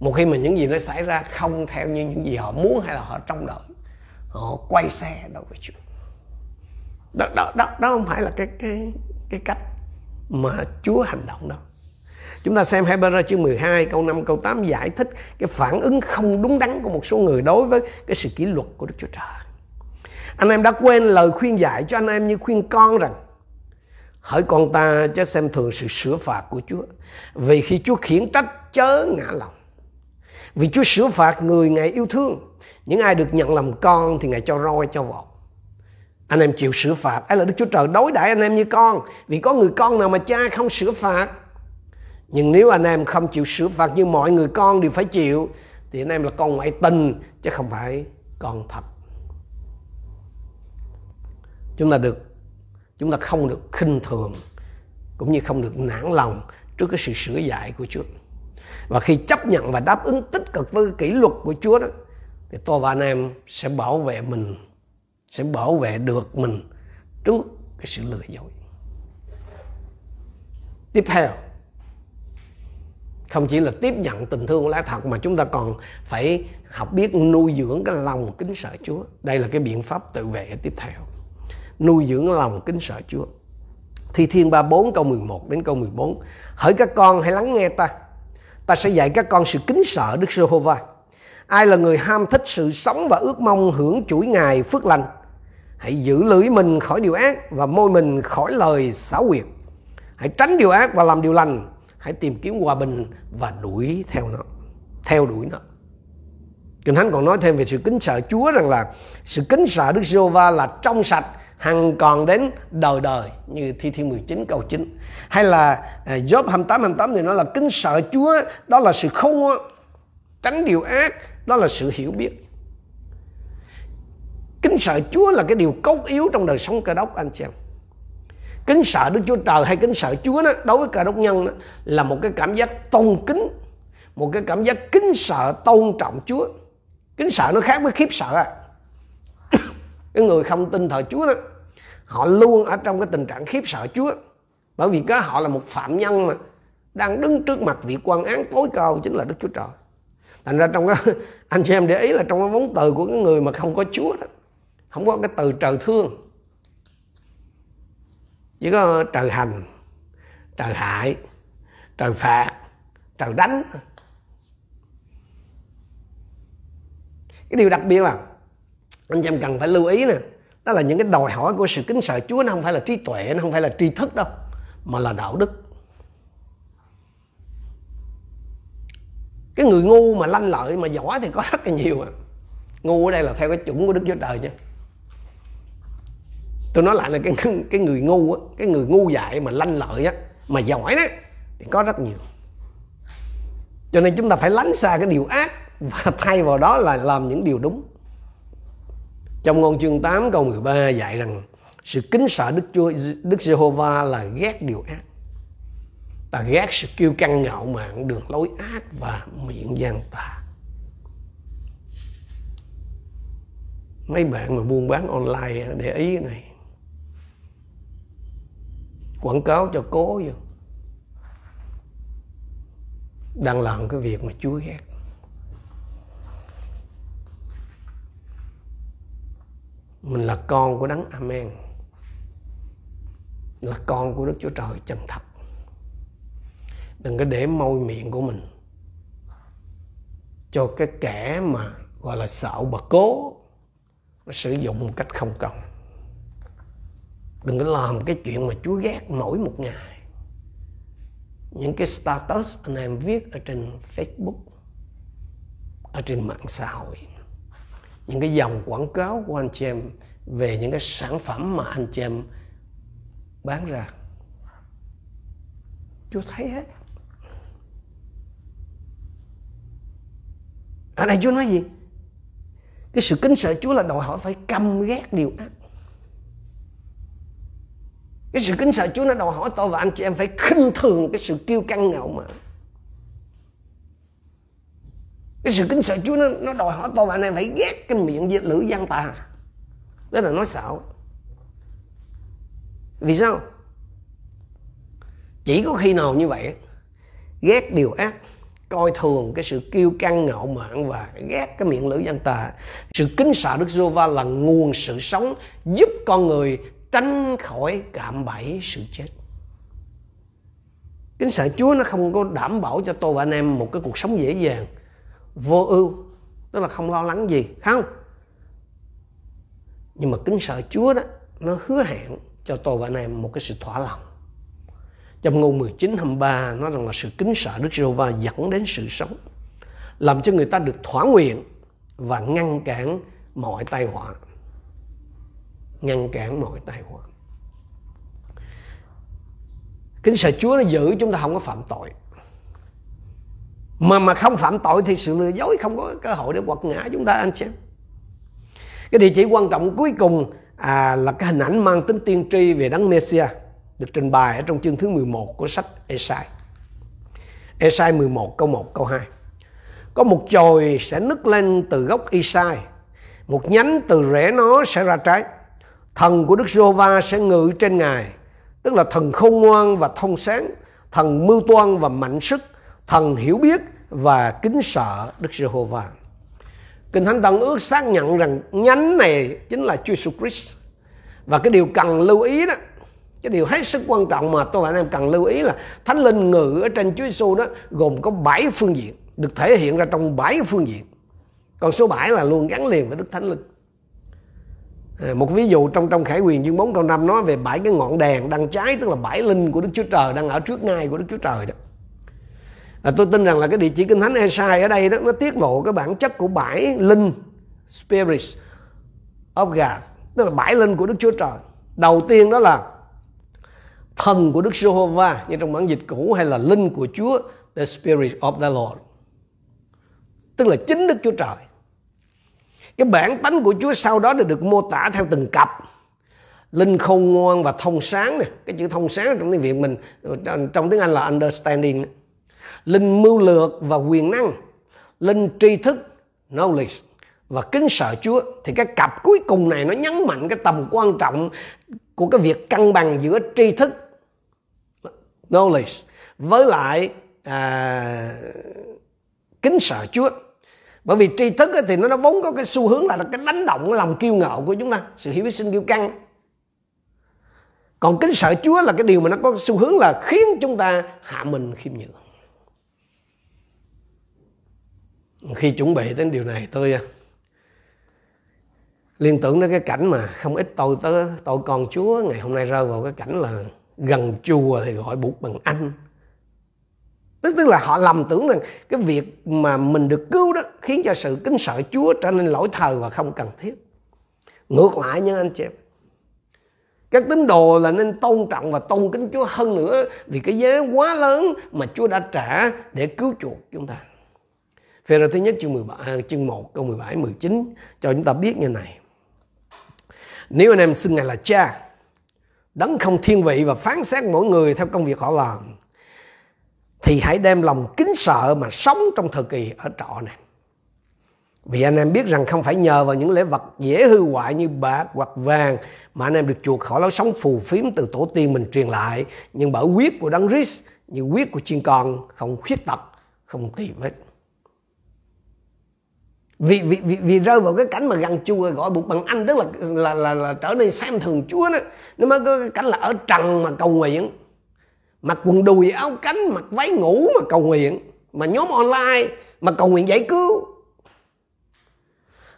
Một khi mà những gì nó xảy ra không theo như những gì họ muốn hay là họ trông đợi họ quay xe đâu với Chúa. Đó, đó, đó, đó không phải là cái cái cái cách mà Chúa hành động đâu. Chúng ta xem Hebrew chương 12 câu 5 câu 8 giải thích cái phản ứng không đúng đắn của một số người đối với cái sự kỷ luật của Đức Chúa Trời. Anh em đã quên lời khuyên dạy cho anh em như khuyên con rằng, Hỡi con ta cho xem thường sự sửa phạt của Chúa. Vì khi Chúa khiển trách, chớ ngã lòng. Vì Chúa sửa phạt người Ngài yêu thương, Những ai được nhận làm con thì Ngài cho roi cho vọt. Anh em chịu sửa phạt, ấy là Đức Chúa Trời đối đãi anh em như con. Vì có người con nào mà cha không sửa phạt. Nhưng nếu anh em không chịu sửa phạt như mọi người con đều phải chịu, Thì anh em là con ngoại tình, chứ không phải con thật chúng ta được, chúng ta không được khinh thường, cũng như không được nản lòng trước cái sự sửa dạy của Chúa. Và khi chấp nhận và đáp ứng tích cực với kỷ luật của Chúa đó, thì tôi và anh em sẽ bảo vệ mình, sẽ bảo vệ được mình trước cái sự lừa dối. Tiếp theo, không chỉ là tiếp nhận tình thương lẽ thật mà chúng ta còn phải học biết nuôi dưỡng cái lòng kính sợ Chúa. Đây là cái biện pháp tự vệ tiếp theo nuôi dưỡng lòng kính sợ Chúa. Thi Thiên 34 câu 11 đến câu 14. Hỡi các con, hãy lắng nghe ta. Ta sẽ dạy các con sự kính sợ Đức Giê-hô-va. Ai là người ham thích sự sống và ước mong hưởng chuỗi ngày phước lành. Hãy giữ lưỡi mình khỏi điều ác và môi mình khỏi lời xảo quyệt. Hãy tránh điều ác và làm điều lành. Hãy tìm kiếm hòa bình và đuổi theo nó. Theo đuổi nó. Kinh Thánh còn nói thêm về sự kính sợ Chúa rằng là sự kính sợ Đức Giê-hô-va là trong sạch hằng còn đến đời đời như thi thiên 19 câu 9 hay là à, Job 28 28 thì nói là kính sợ Chúa đó là sự khôn ngoan tránh điều ác đó là sự hiểu biết. Kính sợ Chúa là cái điều cốt yếu trong đời sống cơ đốc anh chị em. Kính sợ Đức Chúa Trời hay kính sợ Chúa đó đối với cơ đốc nhân đó, là một cái cảm giác tôn kính một cái cảm giác kính sợ tôn trọng Chúa. Kính sợ nó khác với khiếp sợ à cái người không tin thờ Chúa đó, họ luôn ở trong cái tình trạng khiếp sợ Chúa. Bởi vì cái họ là một phạm nhân mà đang đứng trước mặt vị quan án tối cao chính là Đức Chúa Trời. Thành ra trong cái, anh chị em để ý là trong cái vốn từ của cái người mà không có Chúa đó, không có cái từ trời thương, chỉ có trời hành, trời hại, trời phạt, trời đánh cái điều đặc biệt là anh chị em cần phải lưu ý nè. Đó là những cái đòi hỏi của sự kính sợ Chúa, nó không phải là trí tuệ, nó không phải là tri thức đâu, mà là đạo đức. Cái người ngu mà lanh lợi, mà giỏi thì có rất là nhiều à. ngu ở đây là theo cái chuẩn của Đức Chúa Trời nha. Tôi nói lại là cái cái người ngu á, cái người ngu dại mà lanh lợi á, mà giỏi đó, thì có rất nhiều. Cho nên chúng ta phải lánh xa cái điều ác và thay vào đó là làm những điều đúng trong ngôn chương 8 câu 13 dạy rằng sự kính sợ Đức Chúa Đức Giê-hô-va là ghét điều ác. Ta ghét sự kiêu căng ngạo mạn, đường lối ác và miệng gian tà. Mấy bạn mà buôn bán online để ý cái này. Quảng cáo cho cố vô. Đang làm cái việc mà Chúa ghét. Mình là con của đấng amen. Là con của đức chúa trời chân thật. Đừng có để môi miệng của mình cho cái kẻ mà gọi là sợ bà cố nó sử dụng một cách không cần. Đừng có làm cái chuyện mà chúa ghét mỗi một ngày. Những cái status anh em viết ở trên facebook, ở trên mạng xã hội những cái dòng quảng cáo của anh chị em về những cái sản phẩm mà anh chị em bán ra. Chúa thấy hết. Ở đây Chúa nói gì? Cái sự kính sợ Chúa là đòi hỏi phải căm ghét điều ác. Cái sự kính sợ Chúa nó đòi hỏi tôi và anh chị em phải khinh thường cái sự kiêu căng ngạo mạn cái sự kính sợ Chúa nó, nó đòi hỏi tôi và anh em phải ghét cái miệng lưỡi gian tà đó là nói xạo. Vì sao? Chỉ có khi nào như vậy ghét điều ác coi thường cái sự kiêu căng ngạo mạn và ghét cái miệng lưỡi gian tà sự kính sợ Đức giê va là nguồn sự sống giúp con người tránh khỏi cạm bẫy sự chết. Kính sợ Chúa nó không có đảm bảo cho tôi và anh em một cái cuộc sống dễ dàng vô ưu, tức là không lo lắng gì không? Nhưng mà kính sợ Chúa đó, nó hứa hẹn cho tôi và anh em một cái sự thỏa lòng. Trong ngôn 19 23 nói rằng là sự kính sợ Đức Giê-hô-va dẫn đến sự sống, làm cho người ta được thỏa nguyện và ngăn cản mọi tai họa. Ngăn cản mọi tai họa. Kính sợ Chúa nó giữ chúng ta không có phạm tội mà mà không phạm tội thì sự lừa dối không có cơ hội để quật ngã chúng ta anh chị cái địa chỉ quan trọng cuối cùng à, là cái hình ảnh mang tính tiên tri về đấng Messia được trình bày ở trong chương thứ 11 của sách Esai. Esai 11 câu 1 câu 2. Có một chồi sẽ nứt lên từ gốc Esai, một nhánh từ rễ nó sẽ ra trái. Thần của Đức giê sẽ ngự trên ngài, tức là thần khôn ngoan và thông sáng, thần mưu toan và mạnh sức, thần hiểu biết và kính sợ Đức Giê-hô-va. Kinh Thánh Tân ước xác nhận rằng nhánh này chính là Chúa Jesus Christ. Và cái điều cần lưu ý đó, cái điều hết sức quan trọng mà tôi và anh em cần lưu ý là Thánh Linh ngự ở trên Chúa Giêsu đó gồm có 7 phương diện, được thể hiện ra trong 7 phương diện. Còn số 7 là luôn gắn liền với Đức Thánh Linh. À, một ví dụ trong trong Khải Quyền chương 4 câu 5 nói về bảy cái ngọn đèn đang cháy tức là bảy linh của Đức Chúa Trời đang ở trước ngai của Đức Chúa Trời đó à, tôi tin rằng là cái địa chỉ kinh thánh Esai ở đây đó nó tiết lộ cái bản chất của bãi linh spirit of God. Tức là bãi linh của Đức Chúa Trời. Đầu tiên đó là thần của Đức Giê-hô-va như trong bản dịch cũ hay là linh của Chúa the spirit of the Lord. Tức là chính Đức Chúa Trời. Cái bản tánh của Chúa sau đó được mô tả theo từng cặp. Linh khôn ngoan và thông sáng này cái chữ thông sáng trong tiếng việt mình trong tiếng anh là understanding linh mưu lược và quyền năng. Linh tri thức knowledge và kính sợ Chúa. Thì cái cặp cuối cùng này nó nhấn mạnh cái tầm quan trọng của cái việc cân bằng giữa tri thức knowledge với lại à, kính sợ Chúa. Bởi vì tri thức thì nó vốn có cái xu hướng là cái đánh động cái lòng kiêu ngạo của chúng ta. Sự hiểu biết sinh kiêu căng. Còn kính sợ Chúa là cái điều mà nó có xu hướng là khiến chúng ta hạ mình khiêm nhường. Khi chuẩn bị đến điều này, tôi à, liên tưởng đến cái cảnh mà không ít tôi tới tôi con Chúa, ngày hôm nay rơi vào cái cảnh là gần chùa thì gọi buộc bằng anh tức tức là họ lầm tưởng rằng cái việc mà mình được cứu đó khiến cho sự kính sợ Chúa trở nên lỗi thời và không cần thiết ngược lại nha anh chị em, các tín đồ là nên tôn trọng và tôn kính Chúa hơn nữa vì cái giá quá lớn mà Chúa đã trả để cứu chuộc chúng ta. Phê thứ nhất chương 13, à, chương 1 câu 17 19 cho chúng ta biết như này. Nếu anh em xưng Ngài là cha, đấng không thiên vị và phán xét mỗi người theo công việc họ làm, thì hãy đem lòng kính sợ mà sống trong thời kỳ ở trọ này. Vì anh em biết rằng không phải nhờ vào những lễ vật dễ hư hoại như bạc hoặc vàng mà anh em được chuộc khỏi lối sống phù phiếm từ tổ tiên mình truyền lại, nhưng bởi huyết của đấng Christ như huyết của chiên con không khuyết tật, không tì vết. Vì, vì, vì, vì rơi vào cái cảnh mà gần chùa gọi buộc bằng anh tức là là, là, là trở nên xem thường Chúa đó. Nó mới có cái cảnh là ở trần mà cầu nguyện. Mặc quần đùi áo cánh, mặc váy ngủ mà cầu nguyện. Mà nhóm online mà cầu nguyện giải cứu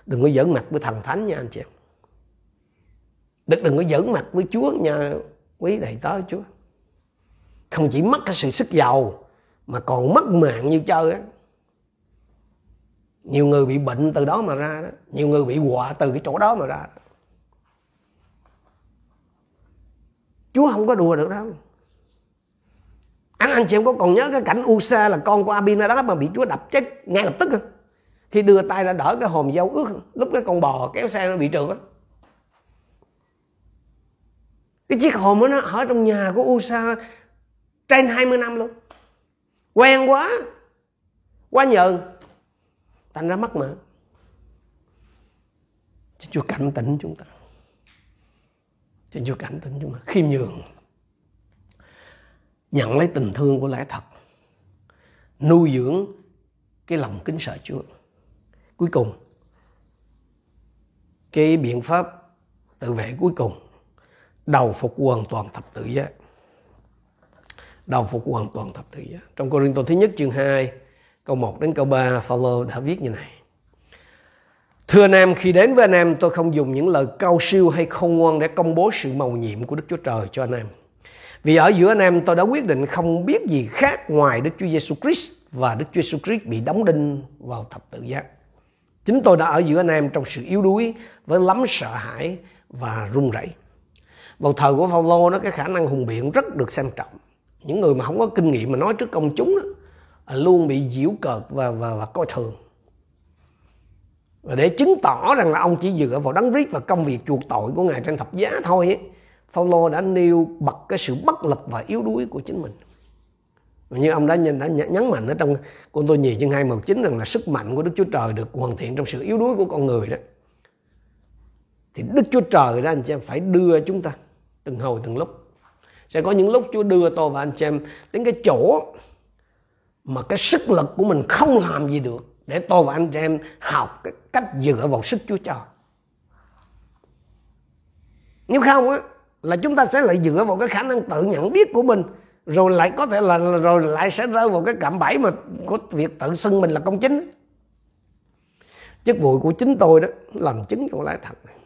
đừng có giỡn mặt với thần thánh nha anh chị đừng, đừng có giỡn mặt với chúa nha quý đầy tớ chúa không chỉ mất cái sự sức giàu mà còn mất mạng như chơi á nhiều người bị bệnh từ đó mà ra đó. Nhiều người bị họa từ cái chỗ đó mà ra đó. chúa không có đùa được đâu. Anh anh chị em có còn nhớ cái cảnh Usa là con của Abinadab mà bị Chúa đập chết ngay lập tức không? khi đưa tay ra đỡ cái hòm dâu ướt lúc cái con bò kéo xe nó bị trượt á. Cái chiếc hòm đó nó ở trong nhà của Usa trên 20 năm luôn. Quen quá. Quá nhờn thành ra mất mà. Xin Chúa cảnh tỉnh chúng ta. Xin Chúa cảnh tỉnh chúng ta. Khiêm nhường. Nhận lấy tình thương của lẽ thật. Nuôi dưỡng cái lòng kính sợ Chúa. Cuối cùng, cái biện pháp tự vệ cuối cùng, đầu phục hoàn toàn thập tự giá đầu phục hoàn toàn thập tự giá trong Cô Rinh Tô thứ nhất chương 2 câu 1 đến câu 3 Phaolô đã viết như này Thưa anh em, khi đến với anh em tôi không dùng những lời cao siêu hay khôn ngoan để công bố sự màu nhiệm của Đức Chúa Trời cho anh em. Vì ở giữa anh em tôi đã quyết định không biết gì khác ngoài Đức Chúa Giêsu Christ và Đức Chúa Giêsu Christ bị đóng đinh vào thập tự giá. Chính tôi đã ở giữa anh em trong sự yếu đuối với lắm sợ hãi và run rẩy. Vào thời của Phaolô đó cái khả năng hùng biện rất được xem trọng. Những người mà không có kinh nghiệm mà nói trước công chúng đó, À, luôn bị giễu cợt và, và, và coi thường. Và để chứng tỏ rằng là ông chỉ dựa vào đấng Christ và công việc chuộc tội của Ngài trên thập giá thôi ấy, Phaolô đã nêu bật cái sự bất lực và yếu đuối của chính mình như ông đã nhìn đã nhấn mạnh ở trong con tôi nhì chương 2 màu chính rằng là sức mạnh của Đức Chúa Trời được hoàn thiện trong sự yếu đuối của con người đó. Thì Đức Chúa Trời đó anh chị em phải đưa chúng ta từng hồi từng lúc. Sẽ có những lúc Chúa đưa tôi và anh chị em đến cái chỗ mà cái sức lực của mình không làm gì được để tôi và anh chị em học cái cách dựa vào sức Chúa cho. Nếu không á, là chúng ta sẽ lại dựa vào cái khả năng tự nhận biết của mình, rồi lại có thể là, rồi lại sẽ rơi vào cái cạm bẫy mà có việc tự xưng mình là công chính chức vụ của chính tôi đó, làm chứng cho lẽ thật này.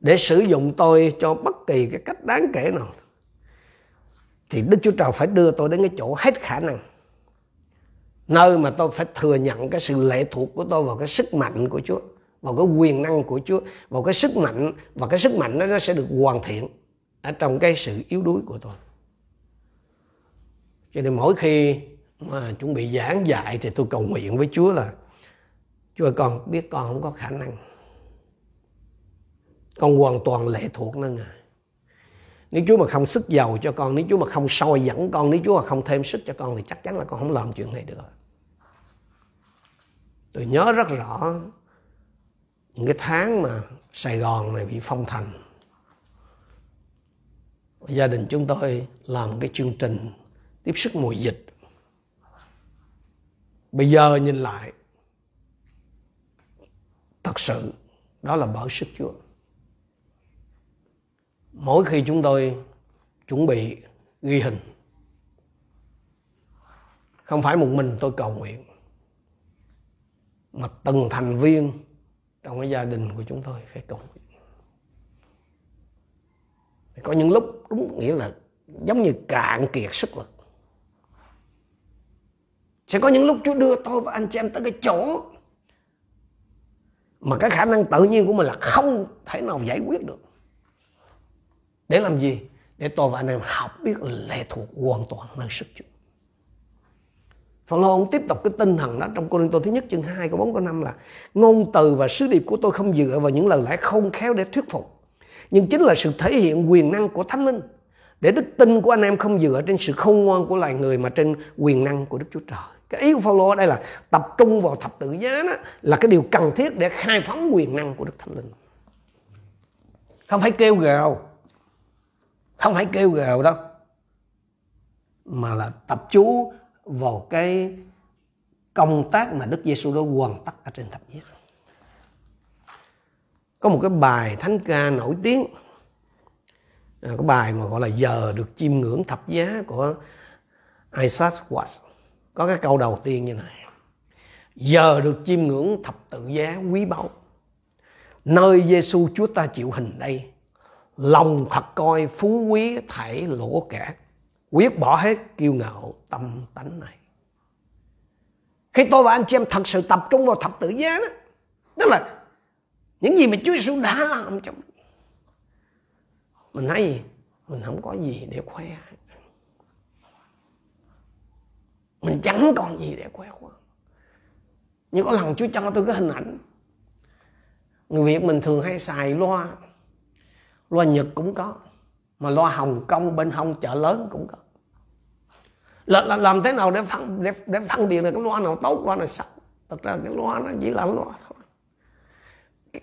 Để sử dụng tôi cho bất kỳ cái cách đáng kể nào thì Đức Chúa Trời phải đưa tôi đến cái chỗ hết khả năng. Nơi mà tôi phải thừa nhận cái sự lệ thuộc của tôi vào cái sức mạnh của Chúa, vào cái quyền năng của Chúa, vào cái sức mạnh, và cái sức mạnh đó nó sẽ được hoàn thiện ở trong cái sự yếu đuối của tôi. Cho nên mỗi khi mà chuẩn bị giảng dạy thì tôi cầu nguyện với Chúa là, Chúa con biết con không có khả năng. Con hoàn toàn lệ thuộc nơi Ngài nếu Chúa mà không sức giàu cho con, nếu Chúa mà không soi dẫn con, nếu Chúa mà không thêm sức cho con thì chắc chắn là con không làm chuyện này được. Tôi nhớ rất rõ những cái tháng mà Sài Gòn này bị phong thành. Gia đình chúng tôi làm cái chương trình tiếp sức mùa dịch. Bây giờ nhìn lại, thật sự đó là bởi sức chúa mỗi khi chúng tôi chuẩn bị ghi hình, không phải một mình tôi cầu nguyện, mà từng thành viên trong cái gia đình của chúng tôi phải cầu nguyện. Có những lúc đúng nghĩa là giống như cạn kiệt sức lực. Sẽ có những lúc Chúa đưa tôi và anh chị em tới cái chỗ mà cái khả năng tự nhiên của mình là không thể nào giải quyết được để làm gì để tôi và anh em học biết lệ thuộc hoàn toàn nơi sức Chúa Phaolô ông tiếp tục cái tinh thần đó trong Cô Tô thứ nhất chương 2 câu 4 câu 5 là, ngôn từ và sứ điệp của tôi không dựa vào những lời lẽ không khéo để thuyết phục, nhưng chính là sự thể hiện quyền năng của Thánh Linh để đức tin của anh em không dựa trên sự khôn ngoan của loài người mà trên quyền năng của Đức Chúa Trời. Cái ý của Phaolô ở đây là tập trung vào thập tự giá đó là cái điều cần thiết để khai phóng quyền năng của Đức Thánh Linh. Không phải kêu gào. Không phải kêu gào đâu. Mà là tập chú vào cái công tác mà Đức Giêsu đã hoàn tất ở trên thập giá. Có một cái bài thánh ca nổi tiếng à, cái bài mà gọi là giờ được chiêm ngưỡng thập giá của Isaac Watts có cái câu đầu tiên như này giờ được chiêm ngưỡng thập tự giá quý báu nơi Giêsu Chúa ta chịu hình đây lòng thật coi phú quý thảy lỗ kẻ, quyết bỏ hết kiêu ngạo tâm tánh này. Khi tôi và anh chị em thật sự tập trung vào thập tự giá đó, tức là những gì mà Chúa Giêsu đã làm cho mình mình thấy mình không có gì để khoe. Mình chẳng còn gì để khoe khoang. Nhưng có lần Chúa cho tôi cái hình ảnh, người Việt mình thường hay xài loa loa Nhật cũng có mà loa Hồng Kông bên hông chợ lớn cũng có. Là, là làm thế nào để phân để, để phân biệt được cái loa nào tốt loa nào xấu? Thật ra cái loa nó chỉ là loa thôi.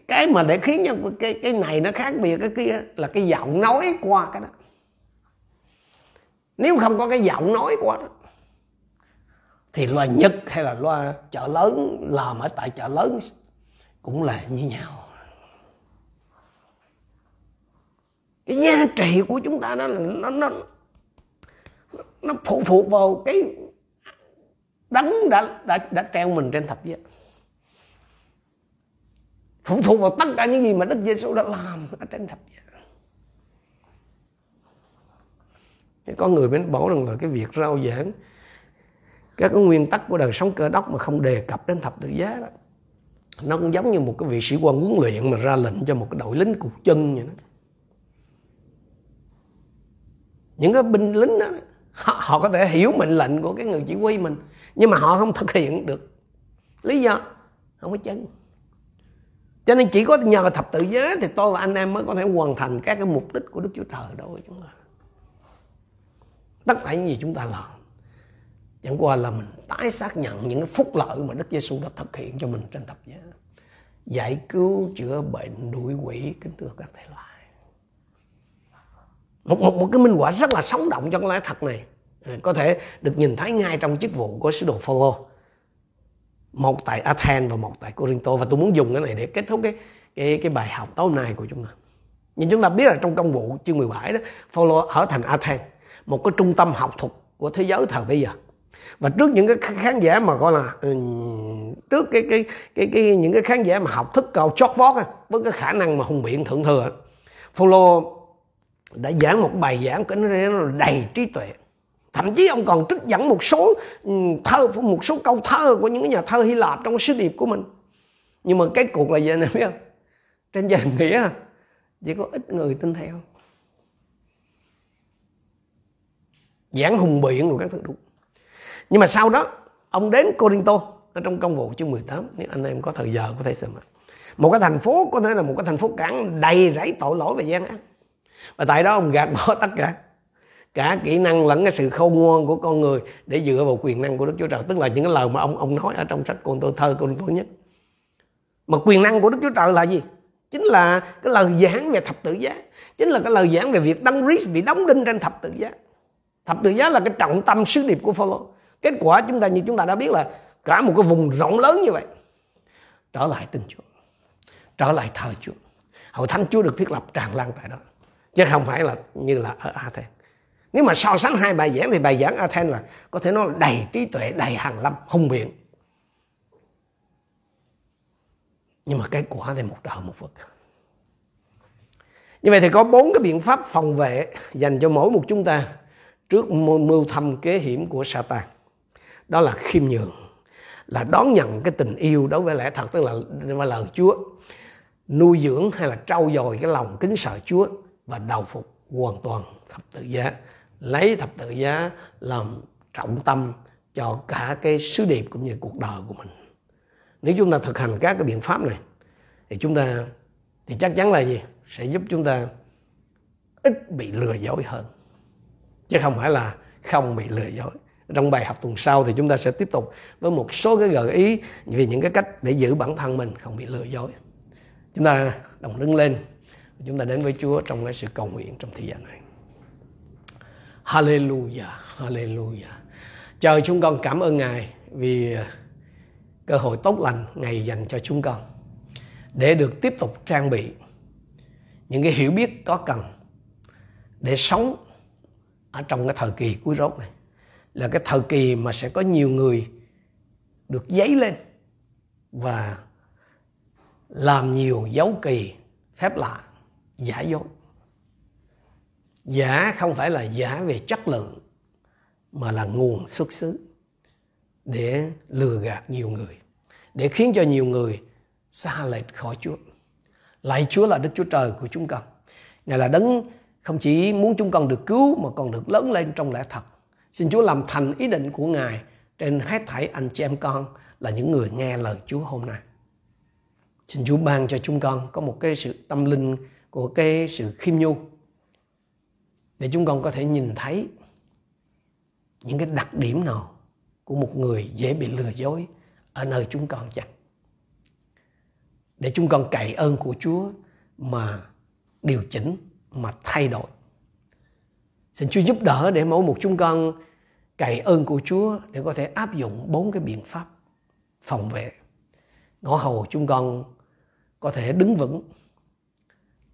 Cái mà để khiến cho cái cái này nó khác biệt cái kia là cái giọng nói qua cái đó. Nếu không có cái giọng nói qua đó thì loa Nhật hay là loa chợ lớn làm ở tại chợ lớn cũng là như nhau. Cái giá trị của chúng ta đó là, nó nó nó phụ thuộc vào cái đấng đã đã đã treo mình trên thập giá. Phụ thuộc vào tất cả những gì mà Đức Giêsu đã làm ở trên thập giá. Có người mới bảo rằng là cái việc rao giảng, các cái nguyên tắc của đời sống cơ đốc mà không đề cập đến thập tự giá đó, nó cũng giống như một cái vị sĩ quan huấn luyện mà ra lệnh cho một cái đội lính cục chân vậy đó. Những cái binh lính đó họ, họ có thể hiểu mệnh lệnh của cái người chỉ huy mình nhưng mà họ không thực hiện được lý do không có chân cho nên chỉ có nhờ thập tự giá thì tôi và anh em mới có thể hoàn thành các cái mục đích của Đức Chúa Trời đối với chúng ta. Tất cả những gì chúng ta làm chẳng qua là mình tái xác nhận những cái phúc lợi mà Đức Giêsu đã thực hiện cho mình trên thập giá. Giải cứu, chữa bệnh, đuổi quỷ, kính thưa các thể loại. Một, một, một cái minh họa rất là sống động trong lá lẽ thật này. Ừ, có thể được nhìn thấy ngay trong chức vụ của sứ đồ Phaolô một tại Athens và một tại Corinto và tôi muốn dùng cái này để kết thúc cái cái, cái bài học tối nay của chúng ta. Nhưng chúng ta biết là trong công vụ chương 17 đó, Phaolô ở thành Athens, một cái trung tâm học thuật của thế giới thời bây giờ. Và trước những cái khán giả mà gọi là ừ, trước cái cái cái cái những cái khán giả mà học thức cao chót vót với cái khả năng mà hùng biện thượng thừa, Phaolô đã giảng một bài giảng cái nó đầy trí tuệ. Thậm chí ông còn trích dẫn một số ừ, thơ, một số câu thơ của những nhà thơ Hy Lạp trong sứ điệp của mình. Nhưng mà kết cuộc là gì anh em biết không? Trên giờ nghĩa, chỉ có ít người tin theo. Giảng hùng biện rồi các thứ, đúng. Nhưng mà sau đó, ông đến Corinto, ở trong công vụ chương 18 nếu anh em có thời giờ, có thể xem một cái thành phố, có thể là một cái thành phố cảng đầy rẫy tội lỗi và gian ác và tại đó ông gạt bỏ tất cả. Cả kỹ năng lẫn cái sự khôn ngoan của con người để dựa vào quyền năng của Đức Chúa Trời. Tức là những cái lời mà ông ông nói ở trong sách Côn Tô thơ Côn Tô nhất. Mà quyền năng của Đức Chúa Trời là gì? Chính là cái lời giảng về thập tự giá. Chính là cái lời giảng về việc đăng Christ bị đóng đinh trên thập tự giá. Thập tự giá là cái trọng tâm sứ điệp của Phaolô. Kết quả chúng ta, như chúng ta đã biết là cả một cái vùng rộng lớn như vậy, trở lại tin Chúa, trở lại thờ Chúa. Hội thánh Chúa được thiết lập tràn lan tại đó chứ không phải là như là ở Athens. Nếu mà so sánh hai bài giảng thì bài giảng Athens là có thể nói là đầy trí tuệ, đầy hàng lâm, hùng biện. Nhưng mà kết quả thì một đời một vực. Như vậy thì có bốn cái biện pháp phòng vệ dành cho mỗi một chúng ta trước mưu thâm kế hiểm của Satan. Đó là khiêm nhường, là đón nhận cái tình yêu đối với lẽ thật, tức là với lời Chúa, nuôi dưỡng hay là trau dồi cái lòng kính sợ Chúa và đầu phục hoàn toàn thập tự giá. Lấy thập tự giá làm trọng tâm cho cả cái sứ điệp cũng như cuộc đời của mình. Nếu chúng ta thực hành các cái biện pháp này, thì chúng ta, thì chắc chắn là gì? Sẽ giúp chúng ta ít bị lừa dối hơn. Chứ không phải là không bị lừa dối. Trong bài học tuần sau thì chúng ta sẽ tiếp tục với một số cái gợi ý về những cái cách để giữ bản thân mình không bị lừa dối. Chúng ta đồng đứng lên chúng ta đến với Chúa trong cái sự cầu nguyện trong thời gian này. Hallelujah Hallelujah. Trời chúng con cảm ơn Ngài vì cơ hội tốt lành Ngài dành cho chúng con để được tiếp tục trang bị những cái hiểu biết có cần để sống ở trong cái thời kỳ cuối rốt này. Là cái thời kỳ mà sẽ có nhiều người được dấy lên và làm nhiều dấu kỳ phép lạ giả dối giả không phải là giả về chất lượng, mà là nguồn xuất xứ để lừa gạt nhiều người, để khiến cho nhiều người xa lệch khỏi Chúa. Lạy Chúa là Đức Chúa Trời của chúng con. Ngài là đấng không chỉ muốn chúng con được cứu, mà còn được lớn lên trong lẽ thật. Xin Chúa làm thành ý định của Ngài trên hết thảy anh chị em con là những người nghe lời Chúa hôm nay. Xin Chúa ban cho chúng con có một cái sự tâm linh của cái sự khiêm nhu. Để chúng con có thể nhìn thấy những cái đặc điểm nào của một người dễ bị lừa dối ở nơi chúng con chăng. Để chúng con cậy ơn của Chúa mà điều chỉnh, mà thay đổi. Xin Chúa giúp đỡ để mỗi một chúng con cậy ơn của Chúa để có thể áp dụng bốn cái biện pháp phòng vệ. Ngõ hầu chúng con có thể đứng vững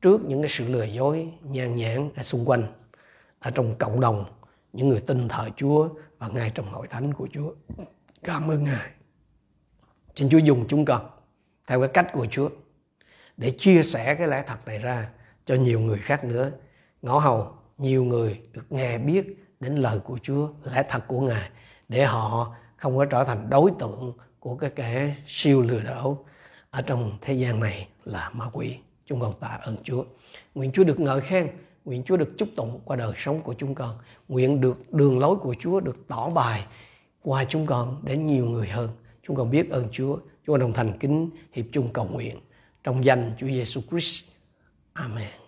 trước những cái sự lừa dối nhàn nhãn ở xung quanh ở trong cộng đồng những người tin thờ Chúa và ngay trong hội thánh của Chúa. Cảm ơn Ngài. Xin Chúa dùng chúng con theo cái cách của Chúa để chia sẻ cái lẽ thật này ra cho nhiều người khác nữa. Ngõ hầu nhiều người được nghe biết đến lời của Chúa, lẽ thật của Ngài để họ không có trở thành đối tượng của cái kẻ siêu lừa đảo ở trong thế gian này là ma quỷ. Chúng con tạ ơn Chúa. Nguyện Chúa được ngợi khen, nguyện Chúa được chúc tụng qua đời sống của chúng con. Nguyện được đường lối của Chúa được tỏ bài qua chúng con đến nhiều người hơn. Chúng con biết ơn Chúa. Chúng con đồng thành kính hiệp chung cầu nguyện trong danh Chúa Giêsu Christ. Amen.